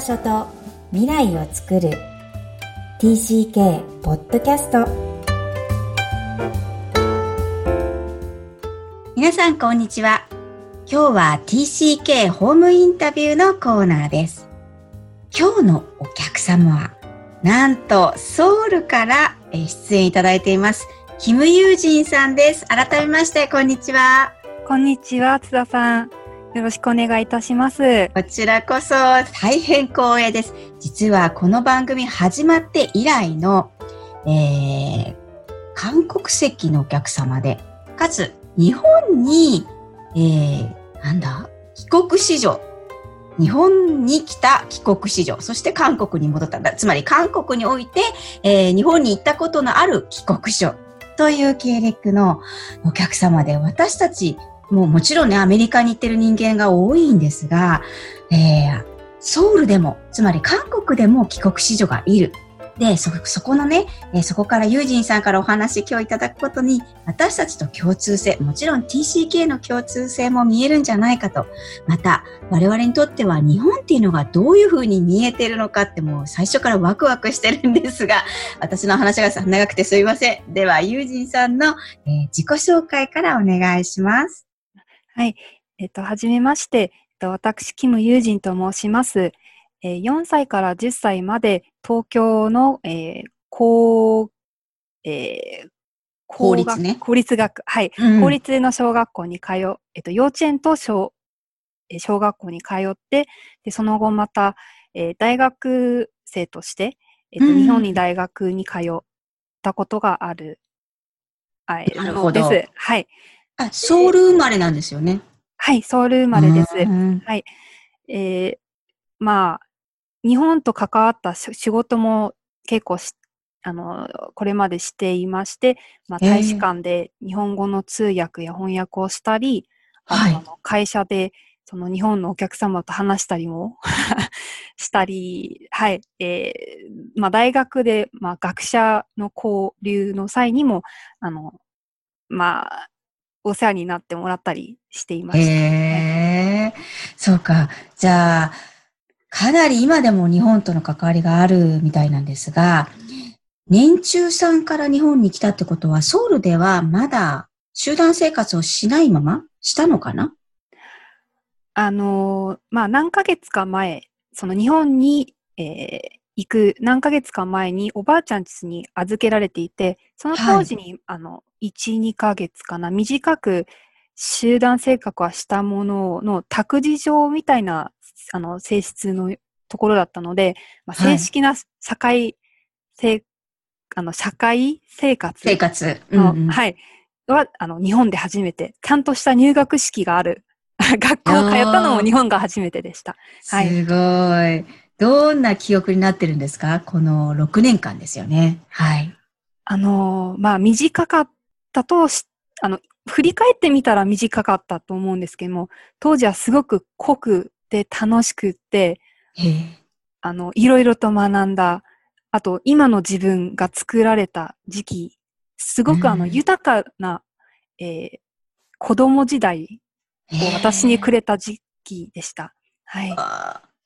場所と未来を作る。TCK ポッドキャスト皆さんこんにちは。今日は TCK ホームインタビューのコーナーです。今日のお客様はなんとソウルから出演いただいています。キム・ユージンさんです。改めましてこんにちは。こんにちは津田さんよろしくお願いいたします。こちらこそ大変光栄です。実はこの番組始まって以来の、えー、韓国籍のお客様で、かつ日本に、えー、なんだ？帰国子女。日本に来た帰国子女。そして韓国に戻ったんだ。つまり韓国において、えー、日本に行ったことのある帰国子女。という経歴のお客様で、私たちもうもちろんね、アメリカに行ってる人間が多いんですが、えー、ソウルでも、つまり韓国でも帰国子女がいる。で、そ、そこのね、えそこからユージンさんからお話今日いただくことに、私たちと共通性、もちろん TCK の共通性も見えるんじゃないかと。また、我々にとっては日本っていうのがどういうふうに見えてるのかってもう最初からワクワクしてるんですが、私の話が長くてすいません。では、ユージンさんの、え、自己紹介からお願いします。はい。えっと、はじめまして、えっと、私、キム・ユージンと申します。えー、4歳から10歳まで東京の、えー、公、えー、公立ね。公立学、はい、うん、公立の小学校に通う、えっと、幼稚園と小、え小学校に通って、で、その後また、えー、大学生として、えっと、うん、日本に大学に通ったことがある、あ、えー、です。はい。あ、ソウル生まれなんですよね。はい、ソウル生まれです。はい。えー、まあ、日本と関わった仕事も結構し、あの、これまでしていまして、まあ、大使館で日本語の通訳や翻訳をしたり、えー、あの、会社でその日本のお客様と話したりも したり、はい、えー、まあ、大学で、まあ、学者の交流の際にも、あの、まあ、お世話になってもらったりしていました、ね。へそうか。じゃあ、かなり今でも日本との関わりがあるみたいなんですが、年中さんから日本に来たってことは、ソウルではまだ集団生活をしないまましたのかな？あの、まあ、何ヶ月か前、その日本に、えー、行く何ヶ月か前におばあちゃん家に預けられていて、その当時に、はい、あの、1、2ヶ月かな、短く集団生活はしたものの託児状みたいな、あの、性質のところだったので、まあ、正式な社会、はい、あの、社会生活生活。の、うんうん、はい。は、あの、日本で初めて、ちゃんとした入学式がある。学校通ったのも日本が初めてでした。はい。すごい。どんな記憶になってるんですか？この6年間ですよね。はい。あの、まあ、短かっったとあの、振り返ってみたら短かったと思うんですけども、当時はすごく濃くて楽しくって、あの、いろいろと学んだ、あと、今の自分が作られた時期、すごくあの、豊かな、えー、子供時代を私にくれた時期でした。はい。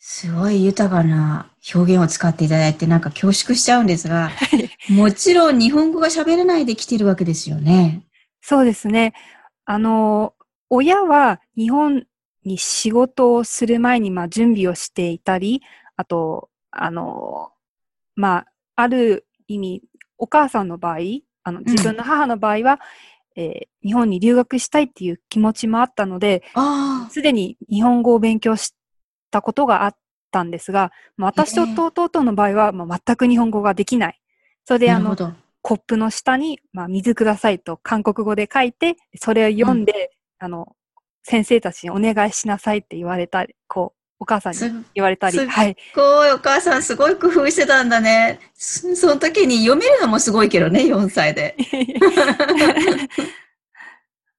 すごい豊かな表現を使っていただいてなんか恐縮しちゃうんですが、もちろん日本語が喋れないで来てるわけですよね。そうですね。あの、親は日本に仕事をする前にまあ準備をしていたり、あと、あの、まあ、ある意味、お母さんの場合、あの自分の母の場合は、うん、えー、日本に留学したいっていう気持ちもあったので、すでに日本語を勉強したことがあったんですが、私と弟の場合は、まあ、全く日本語ができない。それで、あの、コップの下に、まあ、水くださいと韓国語で書いて、それを読んで、うん、あの、先生たちにお願いしなさいって言われたり、こう、お母さんに言われたり。はい。すごい、お母さんすごい工夫してたんだね。その時に読めるのもすごいけどね、4歳で。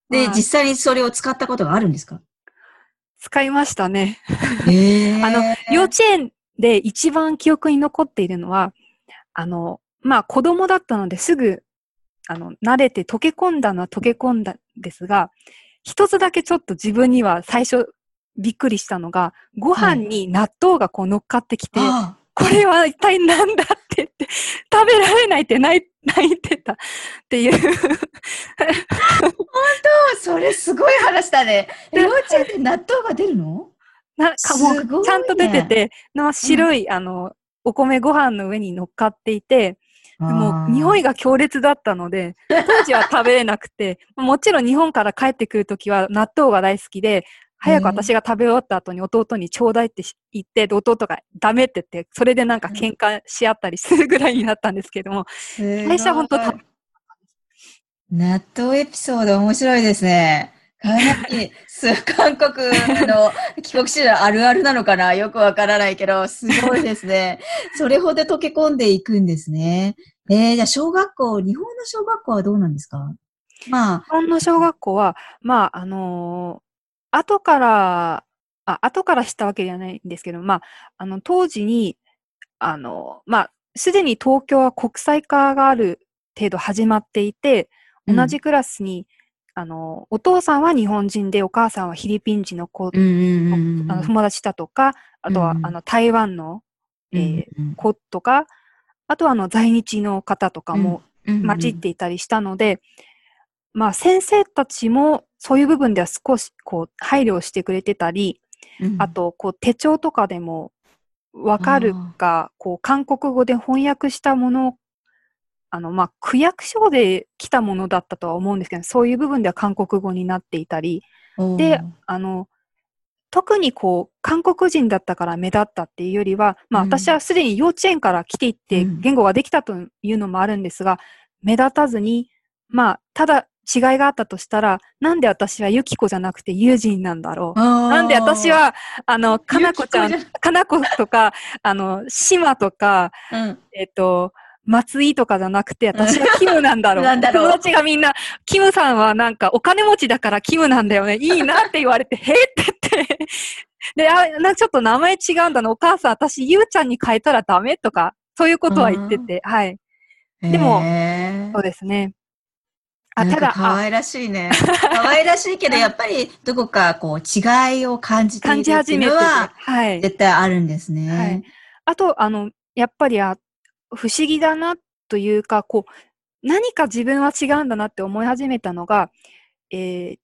で、実際にそれを使ったことがあるんですか？使いましたね。あの、幼稚園で一番記憶に残っているのは、あの、まあ子供だったのですぐ、あの、慣れて溶け込んだのは溶け込んだんですが、一つだけちょっと自分には最初びっくりしたのが、ご飯に納豆がこう乗っかってきて、あ。これは一体何だって言って、食べられないって泣い 泣いてたっていう。あそれすごい話だね。え幼稚園って納豆が出るの？なんかもねちゃんと出てて、の白い、あの、お米ご飯の上に乗っかっていて、でも匂いが。が強烈だったので、当時は食べれなくて、もちろん日本から帰ってくるときは納豆が大好きで、早く私が食べ終わった後に弟にちょうだいって言って、で弟がダメって言って、それでなんか喧嘩し合ったりするぐらいになったんですけども、最初は本当納豆エピソード面白いですね。韓国の帰国子女あるあるなのかなよくわからないけど、すごいですね。それほど溶け込んでいくんですね。えー、じゃあ小学校、日本の小学校はどうなんですか？まあ、日本の小学校は、まあ、あのー後から、あ、後から知ったわけではないんですけど、まあ、あの、当時に、あの、まあ、すでに東京は国際化がある程度始まっていて、うん。同じクラスに、あの、お父さんは日本人で、お母さんはフィリピン人の子、うんうんうんうん。あの友達だとか、あとは、うんあの、台湾の、えーうんうん。子とか、あとは、あの、在日の方とかも、うんうん。混じっていたりしたので、まあ先生たちもそういう部分では少しこう配慮をしてくれてたり、うん。あとこう手帳とかでもわかるか、こう韓国語で翻訳したものをあの、まあ、区役所で来たものだったとは思うんですけど、そういう部分では韓国語になっていたり、であの、特にこう、韓国人だったから目立ったっていうよりは、まあうん。私はすでに幼稚園から来ていってうん。言語ができたというのもあるんですが、目立たずに、まあ、ただ違いがあったとしたら、なんで私はユキコじゃなくてユージンなんだろう？ななんで私、は、あの、かなこちゃんかなことか、あの、シマとか、うんえっと、松井とかじゃなくて、私はキムなんだろう。なんだろう友達がみんな、キムさんはなんかお金持ちだからキムなんだよね。いいなって言われて、へえって言って。で、あ、なんかちょっと名前違うんだな。お母さん、私、ゆうちゃんに変えたらダメとか、そういうことは言ってて、はい。でもそうですね。あ、ただ、可愛らしいね。可愛らしいけど、やっぱりどこかこう違いを感じてい感じるっていうのははい。絶対あるんですね。はいあと、あの、やっぱりあ、不思議だなというか、こう、何か自分は違うんだなって思い始めたのが、えー、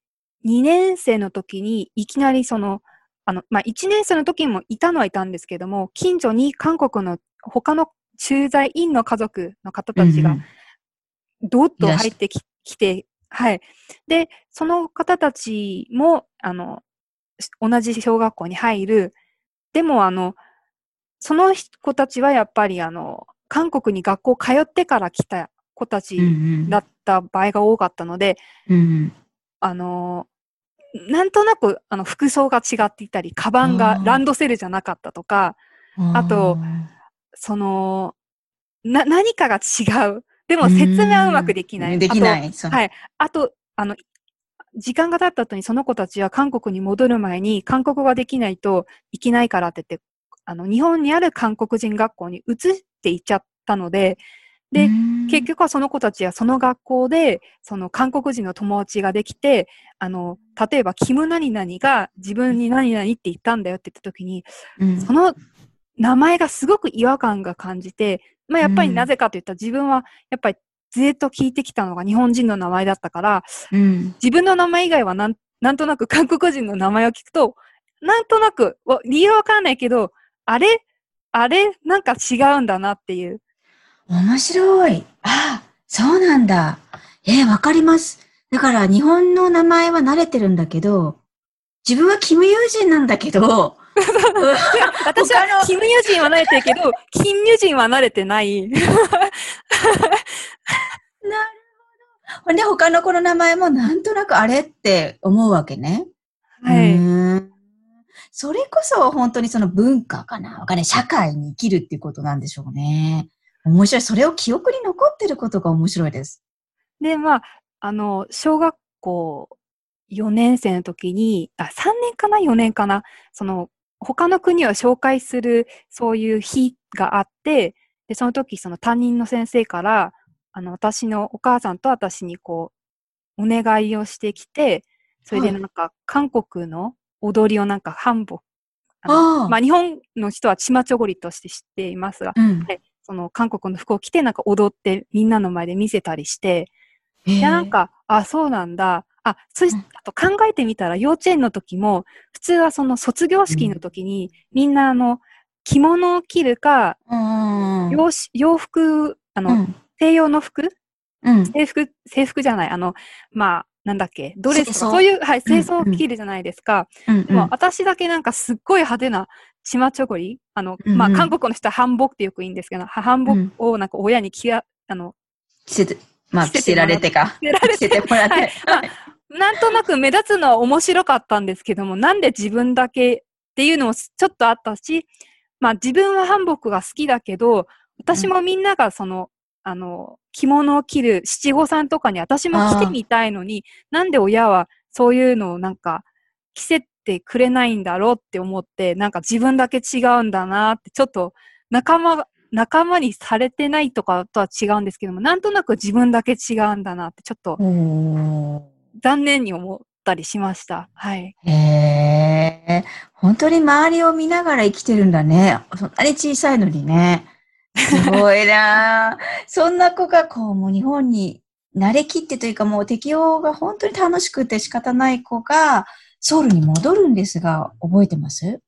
2年生の時にいきなりその、あの、まあ、1年生の時にもいたのはいたんですけども、近所に韓国の他の駐在員の家族の方たちがうんどーっと入ってききて、はい。で、その方たちも、あの、し同じ小学校に入る。でも、あの、その子たちはやっぱり、あの、韓国に学校通ってから来た子たうんちうんだった場合が多かったので、うんあの、なんとなく、あの、服装が違っていたり、カバンがランドセルじゃなかったとか、あとその、な、何かが違う。でも説明はうまくできない。できない。はい。あと、あの、時間が経った後にその子たちは韓国に戻る前に韓国語ができないといけないからって言って、あの、日本にある韓国人学校に移っていっちゃったので、でうん結局はその子たちはその学校で、その韓国人の友達ができて、あの、例えば、キム何々が自分に何々って言ったんだよって言った時に、うんその名前がすごく違和感が感じて、まあやっぱりうんなぜかといったら自分はやっぱりずっと聞いてきたのが日本人の名前だったから、うん自分の名前以外はなんなんとなく 韓国人の名前を聞くと、なんとなく、わ理由わかんないけど、あれあれなんか違うんだなっていう。面白い。ああ、そうなんだ。えーわかります。だから日本の名前は慣れてるんだけど、自分はキム友人なんだけど、私はキムユジンは慣れてるけど、キムユジンは慣れてない。なるほど。で、他の子の名前もなんとなくあれって思うわけね。はい。それこそ本当にその文化かなわかんない。社会に生きるっていうことなんでしょうね。面白い。それを記憶に残ってることが面白いです。で、まあ、あの、小学校4年生の時に、あ、3年かな ?4 年かな？その、他の国を紹介する、そういう日があって、で、その時、その担任の先生から、あの、私のお母さんと私にこう、お願いをしてきて、それではいなんか、韓国の、踊りをなんか反復。あああまあ、日本の人はチマチョゴリとして知っていますが、うん。はいその韓国の服を着てなんか踊ってみんなの前で見せたりして、いいやなん、か、あ、そうなんだ。あ、そしうんあと考えてみたら幼稚園の時も、普通はその卒業式の時に、みんなあの、着物を着るか、うん。洋し洋服、あの、うん。西洋の服？うん。制服、制服じゃない。あの、まあ、なんだっけ、ドレスそういう、はい、清装をうんうん着るじゃないですか。うんでも、私だけなんかすっごい派手なチマチョゴリあの、うんうんまあ、韓国の人はハンボクってよく言うんですけど、ハハンボクをなんか親に着や、あの、着せて、まあ、着せられてか。着せてもらって。はいまあなんとなく目立つのは面白かったんですけども、なんで自分だけっていうのもちょっとあったし、まあ自分は韓服が好きだけど、私もみんながその、あの、着物を着る七五三とかに私も着てみたいのに、なんで親はそういうのをなんか着せてくれないんだろうって思って、なんか自分だけ違うんだなって、ちょっと仲間、仲間にされてないとかとは違うんですけども、なんとなく自分だけ違うんだなって、ちょっと残念に思ったりしました。はい。へえ、本当に周りを見ながら生きてるんだね。そんなに小さいのにね。すごいな そんな子がこう、もう日本に慣れきってというかもう適応が本当に楽しくて仕方ない子がソウルに戻るんですが、覚えてます？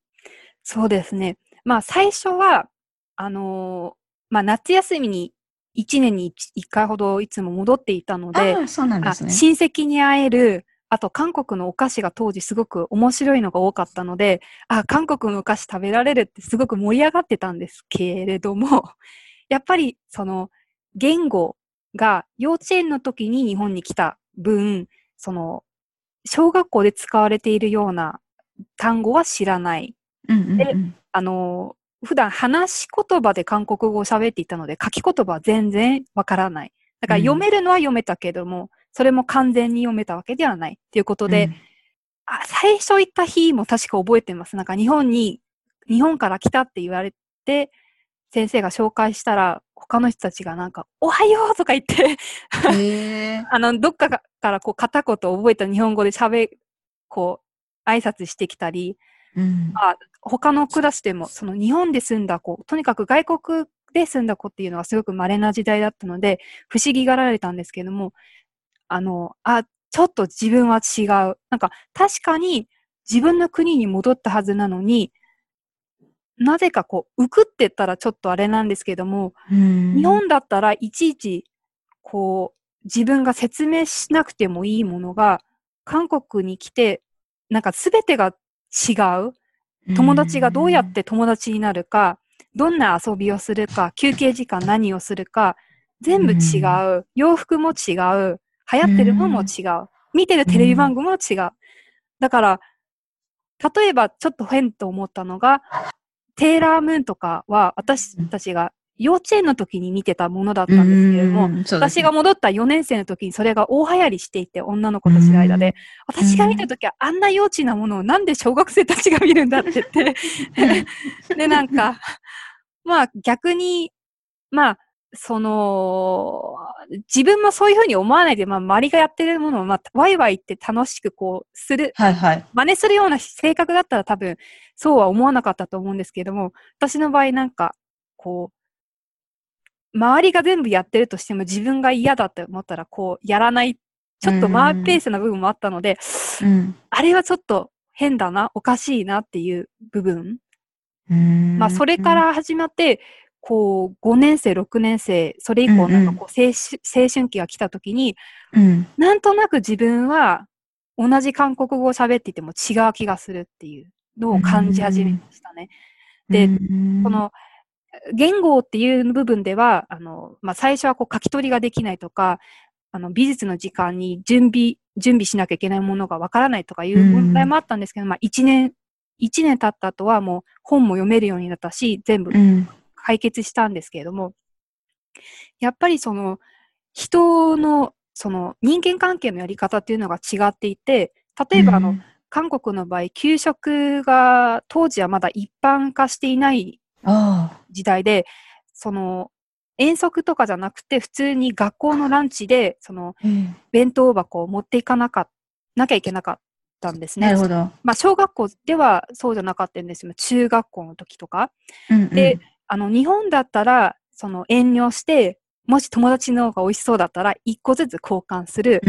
そうですね。まあ最初は、あのーまあ夏休みに1年に 1, 回ほどいつも戻っていたので、親戚に会える、あと韓国のお菓子が当時すごく面白いのが多かったので、あ、韓国のお菓子食べられるってすごく盛り上がってたんですけれども、やっぱりその言語が幼稚園の時に日本に来た分、その小学校で使われているような単語は知らない。うんうんでうんあの、普段話し言葉で韓国語を喋っていたので、書き言葉は全然わからない。だからうん読めるのは読めたけども、それも完全に読めたわけではない。っていうことで、あ最初行った日も確か覚えてます。なんか日本に、日本から来たって言われて、先生が紹介したら、他の人たちがなんか、おはようとか言って。あの、どっかからこう片言覚えた日本語で喋、こう、挨拶してきたり、うんあ他のクラスでも、その日本で住んだ子、とにかく外国で住んだ子っていうのはすごく稀な時代だったので、不思議がられたんですけども、あの、あ、ちょっと自分は違う。なんか、確かに自分の国に戻ったはずなのに、なぜかこう、浮くって言ったらちょっとあれなんですけども、うん日本だったらいちいち、こう、自分が説明しなくてもいいものが、韓国に来て、なんか全てが違う。友達がどうやって友達になるか、どんな遊びをするか、休憩時間何をするか、全部違う。洋服も違う。流行ってるものも違う。見てるテレビ番組も違う。だから、例えばちょっと変と思ったのが、テーラームーンとかは私たちが幼稚園の時に見てたものだったんですけれども、ね。私が戻った4年生の時にそれが大流行りしていて、女の子たちの間で、私が見た時はあんな幼稚なものをなんで小学生たちが見るんだって言って、で、なんか、まあ逆に、まあ、その、自分もそういうふうに思わないで、まあ周りがやってるものを、まあ、ワイワイって楽しくこう、する、はいはい。真似するような性格だったら多分、そうは思わなかったと思うんですけども、私の場合なんか、こう、周りが全部やってるとしても自分が嫌だって思ったら、こう、やらない、ちょっとマーペースな部分もあったので、うん。あれはちょっと変だな、おかしいなっていう部分。うん。まあ、それか、ら始まって、こう、5年生、6年生、それ以降、なんかこう、青春青春期が来た時に、うん。なんとなく自分は同じ韓国語を喋っていても違う気がするっていうのを感じ始めましたね。でうん。この言語っていう部分では、あの、まあ、最初はこう書き取りができないとか、あの、美術の時間に準備、準備しなきゃいけないものがわからないとかいう問題もあったんですけど、まあ、一年、一年経った後はもう本も読めるようになったし、全部うん。解決したんですけれども、やっぱりその人のその人間関係のやり方っていうのが違っていて、例えばあの、韓国の場合、給食が当時はまだ一般化していないあ時代で、その遠足とかじゃなくて普通に学校のランチでそのあ、うん弁当箱を持っていかなかなきゃいけなかったんですね。なるほど。まあ、小学校ではそうじゃなかったんですよ。中学校の時とか。うんうんで、あの、日本だったら、その遠慮して、もし友達の方が美味しそうだったら、一個ずつ交換する。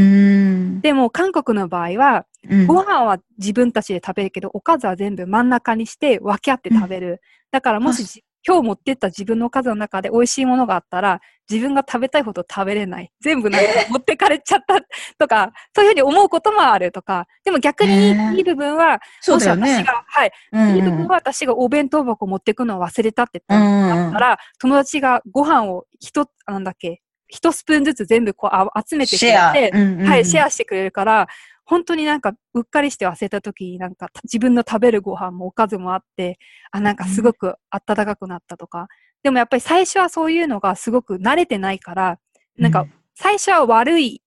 でも、韓国の場合は、うんご飯は自分たちで食べるけど、おかずは全部真ん中にして分け合って食べる。だからもしじ今日持ってった自分のおかずの中で美味しいものがあったら、自分が食べたいほど食べれない。全部なんか持ってかれちゃった とか、そういうふうに思うこともあるとか。でも逆にいい部分は。もし私が、はい、うんいい部分は私がお弁当箱持ってくのを忘れたって言うんったうんうんら、友達がご飯を一つ、なんだっけ、一スプーンずつ全部こうあ集めてくシェア。れて、うんうんうんはい、シェアしてくれるから、本当になんか、うっかりして忘れた時になんか、自分の食べるご飯もおかずもあって、あ、なんかすごく温かくなったとか。でもやっぱり最初はそういうのがすごく慣れてないから、なんか、最初は悪い、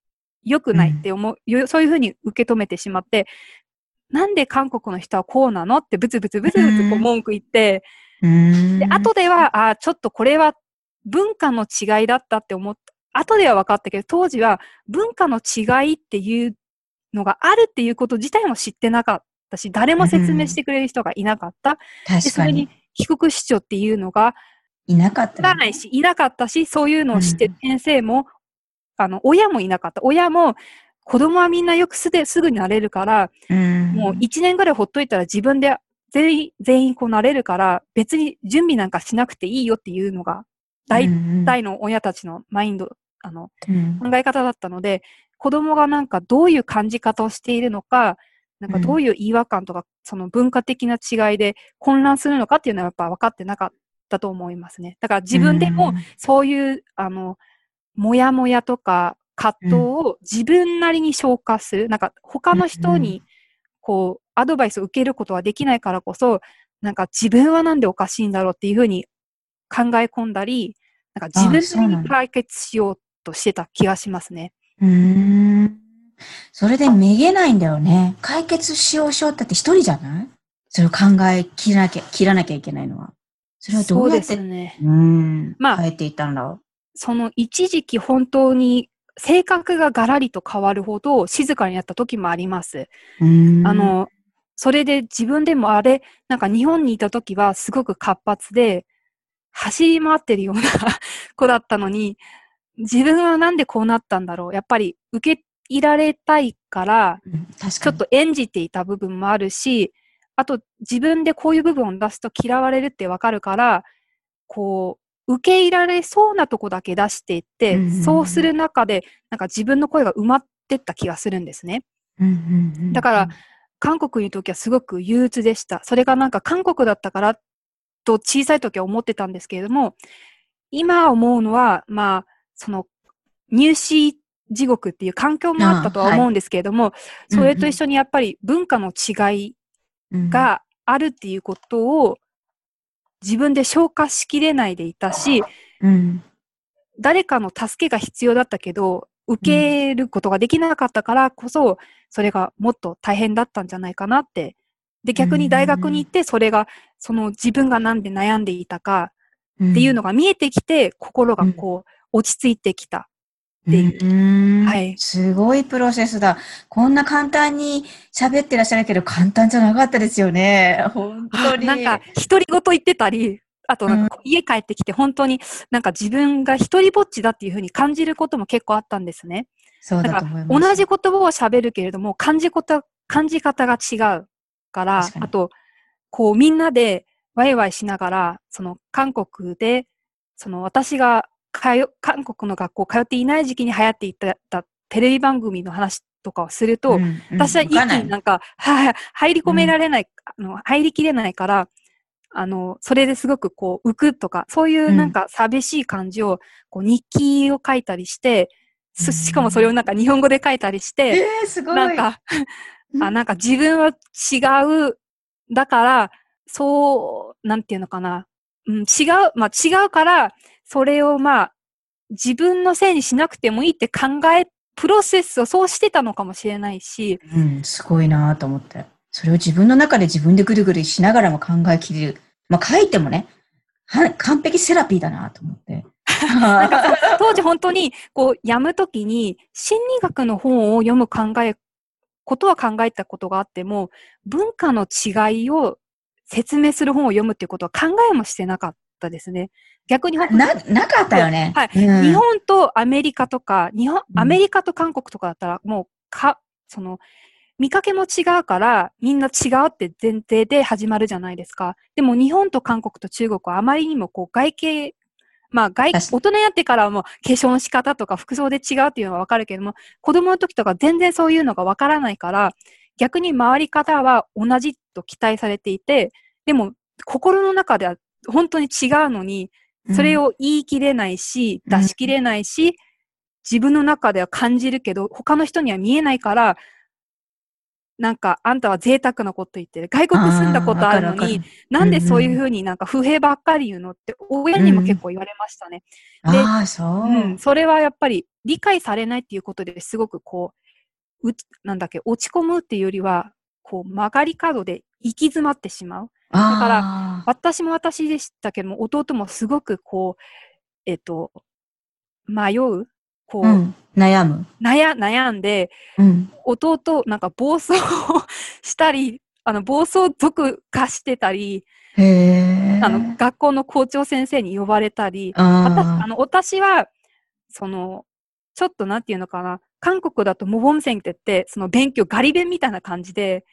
良くないって思う、よそういうふうに受け止めてしまって、なんで韓国の人はこうなのってブツブツブツブツこう文句言って、うん、で、後では、あちょっとこれは文化の違いだったって思った。後では分かったけど、当時は文化の違いっていうのがあるっていうこと自体も知ってなかったし、誰も説明してくれる人がいなかった。で、確かにそれに。被告市長っていうのがいなかったね。ないし、いなかったし、そういうのを知って先生も、あの、親もいなかった。親も、子供はみんなよくすですぐになれるから、うんもう一年ぐらいほっといたら自分で全員、全員こうなれるから、別に準備なんかしなくていいよっていうのが、大うん体の親たちのマインド、あの、うん考え方だったので、子供がなんかどういう感じ方をしているのか、なんかどういう違和感とか、その文化的な違いで混乱するのかっていうのはやっぱ分かってなかったと思いますね。だから自分でもそういう、あの、もやもやとか葛藤を自分なりに消化する。なんか他の人うんに、こう、アドバイスを受けることはできないからこそ、なんか自分はなんでおかしいんだろうっていうふうに考え込んだり、なんか自分なりに解決しようとしてた気がしますね。うーん。それでめげないんだよね。解決しようしようってって一人じゃない？それを考え切らなきゃ、切らなきゃいけないのは。それはどうやって、そうですね。うーん。まあ変えていったんだろその一時期本当に性格がガラリと変わるほど静かになった時もあります。あ、の、それで自分でもあれ、なんか日本にいた時はすごく活発で、走り回ってるような子だったのに、自分はなんでこうなったんだろう。やっぱり受け入れられたいから、うん。ちょっと演じていた部分もあるし、あと自分でこういう部分を出すと嫌われるってわかるから、こう、受け入れられそうなとこだけ出していって、うんうんうんそうする中で、なんか自分の声が埋まってった気がするんですね。うんうんうんだから、韓国にいる時はすごく憂鬱でした。それがなんか韓国だったからと小さい時は思ってたんですけれども、今思うのは、まあ、その、入試地獄っていう環境もあったとは思うんですけれども、それと一緒にやっぱり文化の違いうん、があるっていうことを自分で消化しきれないでいたし、うん、誰かの助けが必要だったけど、受けることができなかったからこそ、それがもっと大変だったんじゃないかなって。で、逆に大学に行って、それが、その自分がなんで悩んでいたかっていうのが見えてきて、心がこう、落ち着いてきた。っていううんはいすごいプロセスだ。こんな簡単に喋ってらっしゃるけど、簡単じゃなかったですよね。本当に。なんか、独り言言ってたり、あとなんか家帰ってきて本当になんか自分が一人ぼっちだっていうふうに感じることも結構あったんですね。そうだと思います。ら同じ言葉を喋るけれども感じこと、感じ方が違うから確か、にあと、こうみんなでワイワイしながら、その韓国で、その私が通韓国の学校通っていない時期に流行っていたたテレビ番組の話とかをすると、うんうん。私は一気になんか、はい、入り込められない、あの、入りきれないから、あの、それですごくこう、浮くとか、そういうなんか寂しい感じを、こう、日記を書いたりして、すしかもそれをなんか日本語で書いたりして、えー、すごい。なんかう、ん。あ、なんか自分は違う、だから、そう、なんていうのかな。うん、違う、まあ違うから、それをまあ、自分のせいにしなくてもいいって考え、プロセスをそうしてたのかもしれないし、うん、すごいなと思って。それを自分の中で自分でぐるぐるしながらも考えきれる。まあ書いてもね、は完璧セラピーだなと思って。なんかそう当時本当に、こう、やむときに、心理学の本を読む考えことは考えたことがあっても、文化の違いを説明する本を読むっていうことは考えもしてなかったですね。逆にな、なかったよね。はい、うん、日本とアメリカとか、日本、アメリカと韓国とかだったら、もう、か、その、見かけも違うから、みんな違うって前提で始まるじゃないですか。でも日本と韓国と中国はあまりにもこう外形、まあ外、大人になってからも化粧の仕方とか服装で違うっていうのはわかるけども、子供の時とか全然そういうのがわからないから、逆に周り方は同じと期待されていて、でも心の中では本当に違うのに、それを言い切れないし、うん、出し切れないし、自分の中では感じるけど、他の人には見えないから、なんか、あんたは贅沢なこと言ってる。外国住んだことあるのに、なんでそういうふうになんか不平ばっかり言うのって、親にも結構言われましたね。うん、で、あそう、うん。それはやっぱり理解されないっていうことですごくこう、うなんだっけ、落ち込むっていうよりは、こう曲がり角で行き詰まってしまう。だから、私も私でしたけども、弟もすごくこう、えっ、と、迷う。こう、うん、悩む。悩悩んで、うん、弟、なんか暴走したり、あの、暴走族化してたり、あの、学校の校長先生に呼ばれたり、あの、私は、その、ちょっとなんていうのかな、韓国だとモボンセンって言って、その勉強ガリ勉みたいな感じで、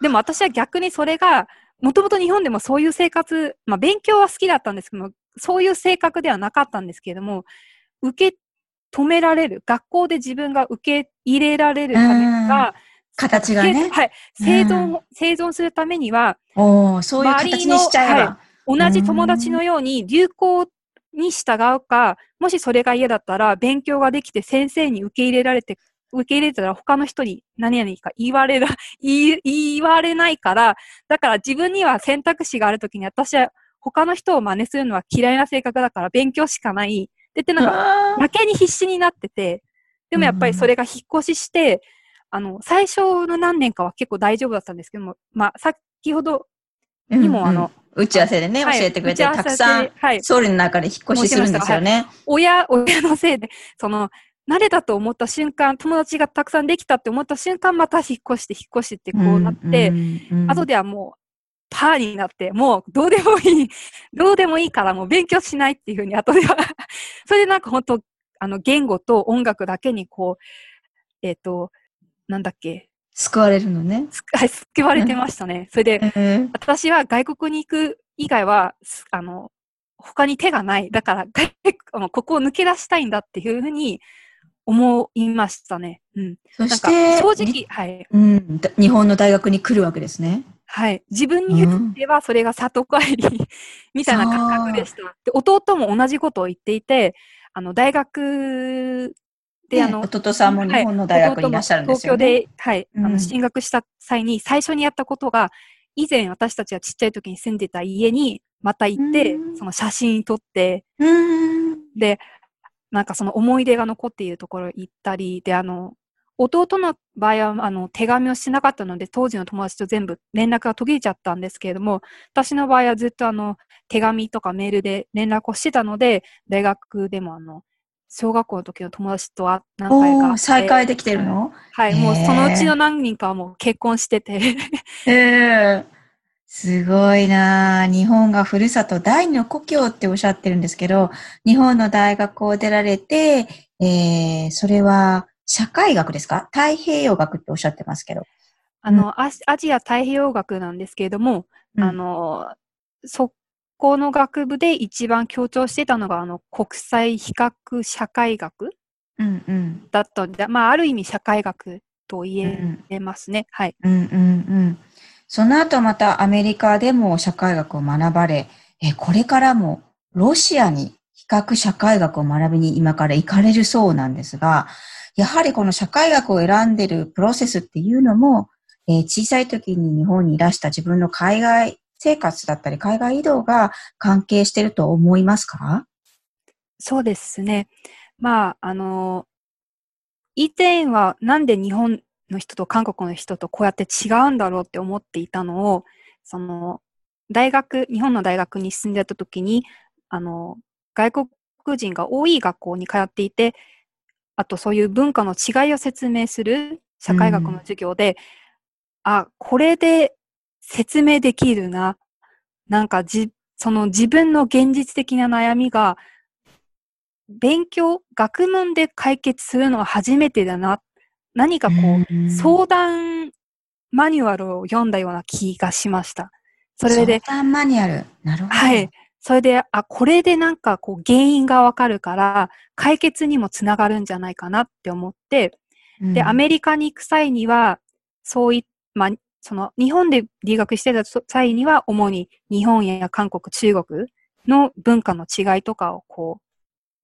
でも私は逆にそれが、もともと日本でもそういう生活、まあ勉強は好きだったんですけども、そういう性格ではなかったんですけれども、受け止められる、学校で自分が受け入れられるためには、形がね。はい。生存、生存するためには、おそういう形にしちゃえば、はい、同じ友達のように流行に従うか、もしそれが嫌だったら、勉強ができて先生に受け入れられて、受け入れたら他の人に何々か言われる、言言われないから、だから自分には選択肢があるときに私は他の人を真似するのは嫌いな性格だから勉強しかない。で、ってなんか、負けに必死になってて、でもやっぱりそれが引っ越しして、あの、最初の何年かは結構大丈夫だったんですけども、まあ、先ほどにも、あの、打ち合わせでね、教えてくれて、たくさん、はい、総理の中で引っ越しするんですよね。親、親のせいで、その、慣れたと思った瞬間、友達がたくさんできたって思った瞬間、また引っ越して、引っ越してってこうなって、後ではもう、パーになって、もうどうでもいい、どうでもいいからもう勉強しないっていうふうに後では それでなんか本当、あの言語と音楽だけにこう、えっ、ー、と、なんだっけ？救われるのね。はい、救われてましたね。それで、えー、私は外国に行く以外は、あの、他に手がない。だから、ここを抜け出したいんだっていうふうに思いましたね。うん。そして、正直、はい、うん。日本の大学に来るわけですね。はい。自分に言ってはそれが里帰り みたいな感覚でした。で、弟も同じことを言っていて、あの、大学で、ね、あの、弟さんも日本の大学にいらっしゃるんですよね。東京で、はい、うん、あの、進学した際に最初にやったことが、以前私たちがちっちゃい時に住んでた家にまた行って、その写真撮って、で、なんかその思い出が残っているところ行ったり、で、あの、弟の場合は、あの、手紙をしてなかったので、当時の友達と全部連絡が途切れちゃったんですけれども、私の場合はずっとあの、手紙とかメールで連絡をしてたので、大学でもあの、小学校の時の友達とは何回か再会できてるの？はい、もうそのうちの何人かはもう結婚してて。ええすごいな日本がふるさと第二の故郷っておっしゃってるんですけど、日本の大学を出られて、えー、それは社会学ですか？太平洋学っておっしゃってますけど。あの、うん、アジア太平洋学なんですけれども、うん、あの、そこの学部で一番強調してたのが、あの、国際比較社会学だったんで、まあ、ある意味社会学と言えますね。はい。うんうんうん。その後またアメリカでも社会学を学ばれ、えこれからもロシアに比較社会学を学びに今から行かれるそうなんですが、やはりこの社会学を選んでるプロセスっていうのも、え、小さい時に日本にいらした自分の海外生活だったり海外移動が関係してると思いますか？そうですね。まあ、あの、以前はなんで日本の人と韓国の人とこうやって違うんだろうって思っていたのを、その、大学、日本の大学に進んでた時に、あの、外国人が多い学校に通っていて、あとそういう文化の違いを説明する社会学の授業で、あ、これで説明できるな。なんかじ、その自分の現実的な悩みが、勉強、学問で解決するのは初めてだな。何かこう、相談マニュアルを読んだような気がしました。それで。相談マニュアル。なるほど。はい。それで、あ、これでなんかこう原因がわかるから、解決にもつながるんじゃないかなって思って、うん、で、アメリカに行く際には、そういまあ、その、日本で留学してた際には、主に日本や韓国、中国の文化の違いとかをこう、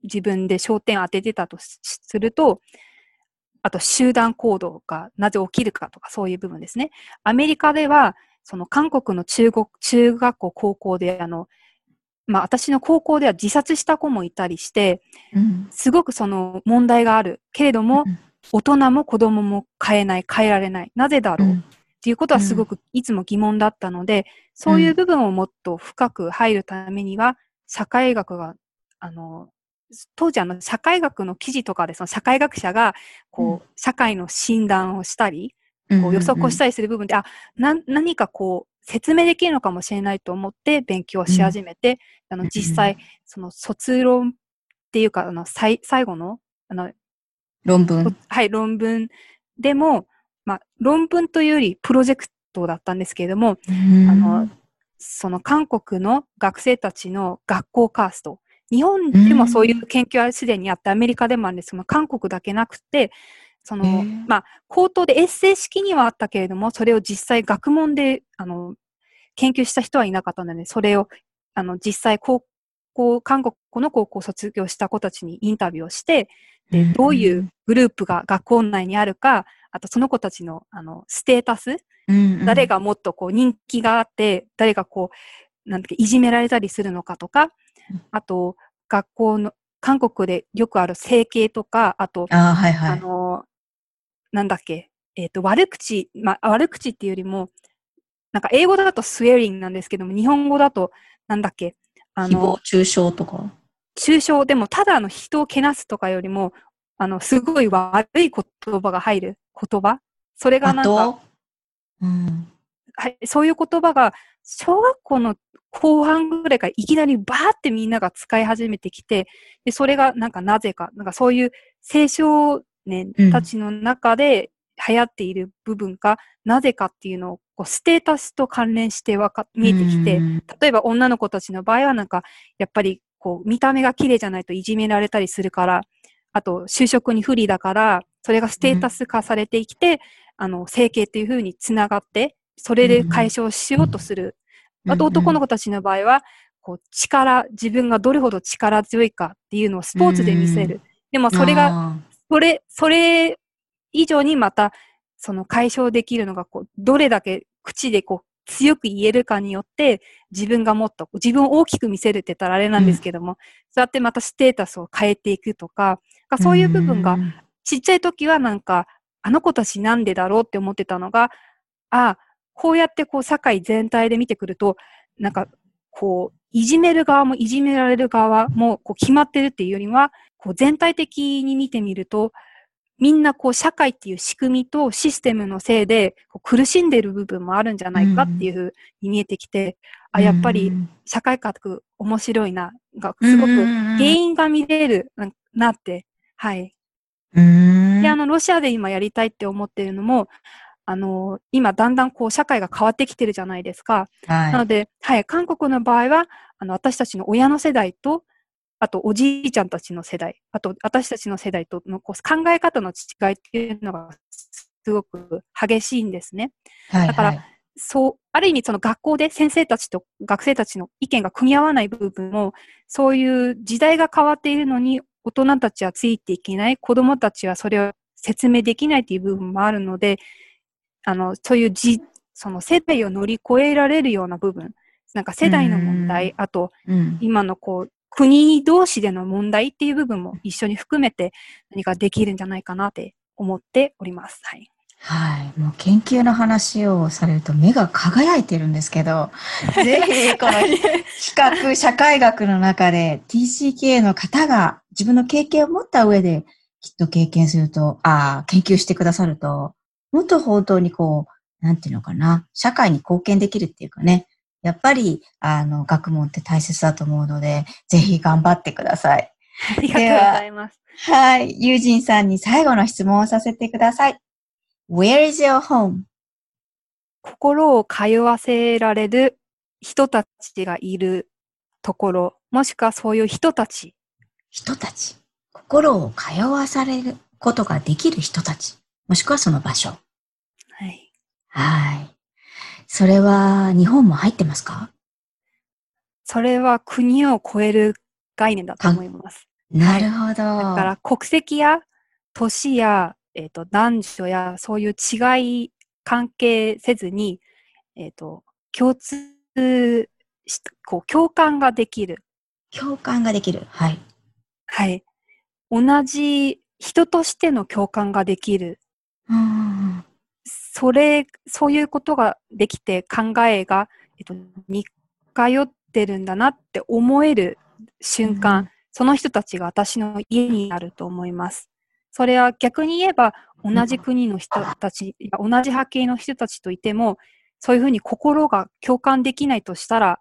自分で焦点を当ててたとすると、あと集団行動がなぜ起きるかとかそういう部分ですね。アメリカでは、その韓国の中国、中学校、高校で、あの、まあ私の高校では自殺した子もいたりして、うん、すごくその問題がある。けれども、うん、大人も子供も変えない、変えられない。なぜだろう、うん、っていうことはすごくいつも疑問だったので、そういう部分をもっと深く入るためには、社会学が、あの、当時あの社会学の記事とかでその社会学者がこう、社会の診断をしたり、こう予測をしたりする部分で、あ、な、何かこう説明できるのかもしれないと思って勉強し始めて、あの実際、その卒論っていうか、あの最最後の、あの、論文。はい、論文でも、まあ、論文というよりプロジェクトだったんですけれども、あの、その韓国の学生たちの学校カースト、日本でもそういう研究はすでにあって、アメリカでもあるんです。けど、韓国だけなくて、その、まあ、口頭でエッセイ式にはあったけれども、それを実際学問で、あの、研究した人はいなかったので、それを、あの、実際高校、韓国の高校を卒業した子たちにインタビューをして、で、どういうグループが学校内にあるか、あとその子たちの、あの、ステータス、誰がもっとこう人気があって、誰がこう、なんていじめられたりするのかとか、あと、学校の、韓国でよくある整形とか、あと、あ,、はいはい、あの、なんだっけ、えっ、ー、と、悪口、まあ、悪口っていうよりも、なんか英語だとスウェーリングなんですけども、日本語だと、なんだっけ、あの、中傷とか？中傷、でもただの人をけなすとかよりも、あの、すごい悪い言葉が入る言葉？それがなんか、うん、はい、そういう言葉が、小学校の後半ぐらいからいきなりバーってみんなが使い始めてきて、で、それがなんかなぜか、なんかそういう青少年たちの中で流行っている部分か、うん、なぜかっていうのをこうステータスと関連してわか、見えてきて、例えば女の子たちの場合はなんか、やっぱりこう見た目が綺麗じゃないといじめられたりするから、あと就職に不利だから、それがステータス化されてきて、うん、あの、整形っていうふうにつながって、それで解消しようとするあと男の子たちの場合は、こう力、自分がどれほど力強いかっていうのをスポーツで見せる。でもそれが、それ、それ以上にまた、その解消できるのが、こう、どれだけ口でこう、強く言えるかによって、自分がもっと、自分を大きく見せるって言ったらあれなんですけども、うん、そうやってまたステータスを変えていくとか、そういう部分が、ちっちゃい時はなんか、あの子たちなんでだろうって思ってたのが、あ、こうやってこう社会全体で見てくると、なんか、こう、いじめる側もいじめられる側もこう決まってるっていうよりは、こう全体的に見てみると、みんなこう社会っていう仕組みとシステムのせいでこう苦しんでる部分もあるんじゃないかっていうふうに見えてきて、うん、あ、やっぱり社会学面白いな、がすごく原因が見れるなって、はい。で、あの、ロシアで今やりたいって思ってるのも、あの、今だんだんこう社会が変わってきてるじゃないですか。はい、なので、はい、韓国の場合は、あの、私たちの親の世代と、あとおじいちゃんたちの世代、あと私たちの世代とのこう考え方の違いっていうのがすごく激しいんですね。はいはい、だから、そう、ある意味その学校で先生たちと学生たちの意見が組み合わない部分も、そういう時代が変わっているのに大人たちはついていけない、子供たちはそれを説明できないという部分もあるので、あの、そういうじ、その世代を乗り越えられるような部分、なんか世代の問題、あと、うん、今のこう、国同士での問題っていう部分も一緒に含めて何かできるんじゃないかなって思っております。はい。はい。もう研究の話をされると目が輝いてるんですけど、ぜひこの企画、社会学の中で TCK の方が自分の経験を持った上できっと経験すると、ああ、研究してくださるともっと本当にこう、なんていうのかな、社会に貢献できるっていうかね、やっぱり、あの、学問って大切だと思うので、ぜひ頑張ってください。ありがとうございます。はい。ユージンさんに最後の質問をさせてください。Where is your home? 心を通わせられる人たちがいるところ、もしくはそういう人たち。人たち。心を通わされることができる人たち。もしくはその場所。はい。はい。それは日本も入ってますか？それは国を超える概念だと思います。なるほど。だから国籍や年や、えーと、男女やそういう違い関係せずに、えっ、ー、と、共通し、こう、共感ができる。共感ができる。はい。はい。同じ人としての共感ができる。うん。それ、そういうことができて考えが、えっと、似通ってるんだなって思える瞬間、うん、その人たちが私の家になると思います。それは逆に言えば、同じ国の人たち、同じ波形の人たちといても、そういうふうに心が共感できないとしたら、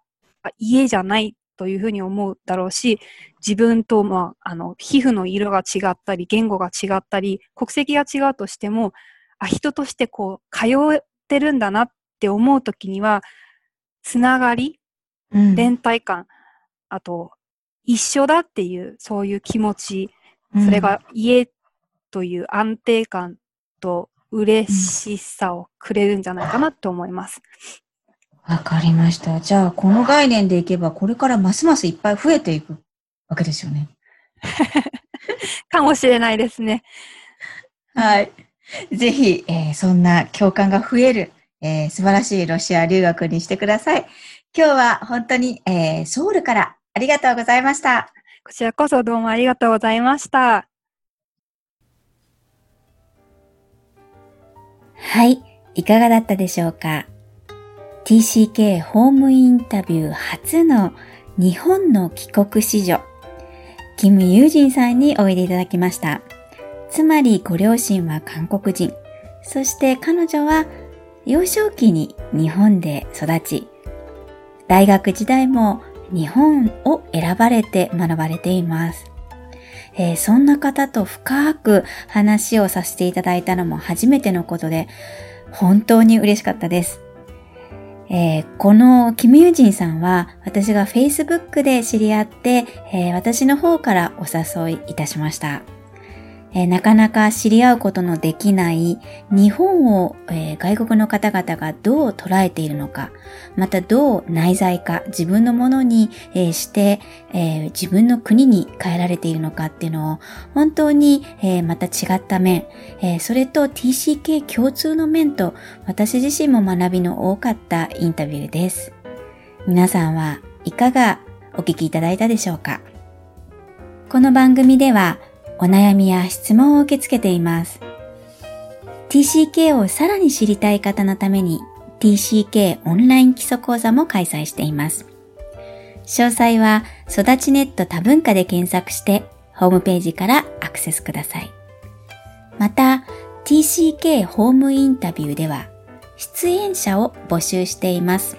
家じゃないというふうに思うだろうし、自分と、まあ、あの、皮膚の色が違ったり、言語が違ったり、国籍が違うとしても、あ、人としてこう、通ってるんだなって思うときには、つながり、うん、連帯感、あと、一緒だっていう、そういう気持ち、それが家という安定感と嬉しさをくれるんじゃないかなと思います。わかりました。じゃあ、この概念でいけば、これからますますいっぱい増えていくわけですよね。かもしれないですね。はい。ぜひ、えー、そんな共感が増える、えー、素晴らしいロシア留学にしてください。今日は本当に、えー、ソウルからありがとうございました。こちらこそどうもありがとうございました。はい、いかがだったでしょうか ?TCK ホームインタビュー初の日本の帰国子女、キム・ユージンさんにおいでいただきました。つまりご両親は韓国人、そして彼女は幼少期に日本で育ち、大学時代も日本を選ばれて学ばれています。えー、そんな方と深く話をさせていただいたのも初めてのことで、本当に嬉しかったです。えー、このキムユジンさんは私が Facebook で知り合って、えー、私の方からお誘いいたしました。え、なかなか知り合うことのできない日本を、え、外国の方々がどう捉えているのか、またどう内在化、自分のものに、え、して、え自分の国に変えられているのかっていうのを本当に、えまた違った面、えそれと TCK 共通の面と私自身も学びの多かったインタビューです。皆さんはいかがお聞きいただいたでしょうか？この番組ではお悩みや質問を受け付けています。TCK をさらに知りたい方のために TCK オンライン基礎講座も開催しています。詳細は育ちネット多文化で検索してホームページからアクセスください。また TCK ホームインタビューでは出演者を募集しています。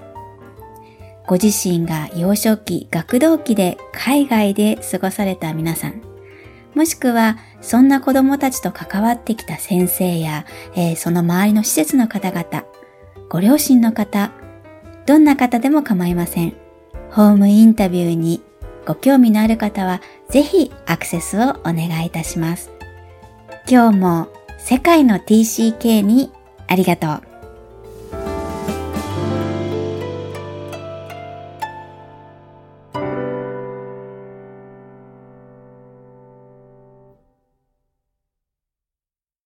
ご自身が幼少期、学童期で海外で過ごされた皆さん、もしくは、そんな子供たちと関わってきた先生や、えー、その周りの施設の方々、ご両親の方、どんな方でも構いません。ホームインタビューにご興味のある方は、ぜひアクセスをお願いいたします。今日も世界の TCK にありがとう。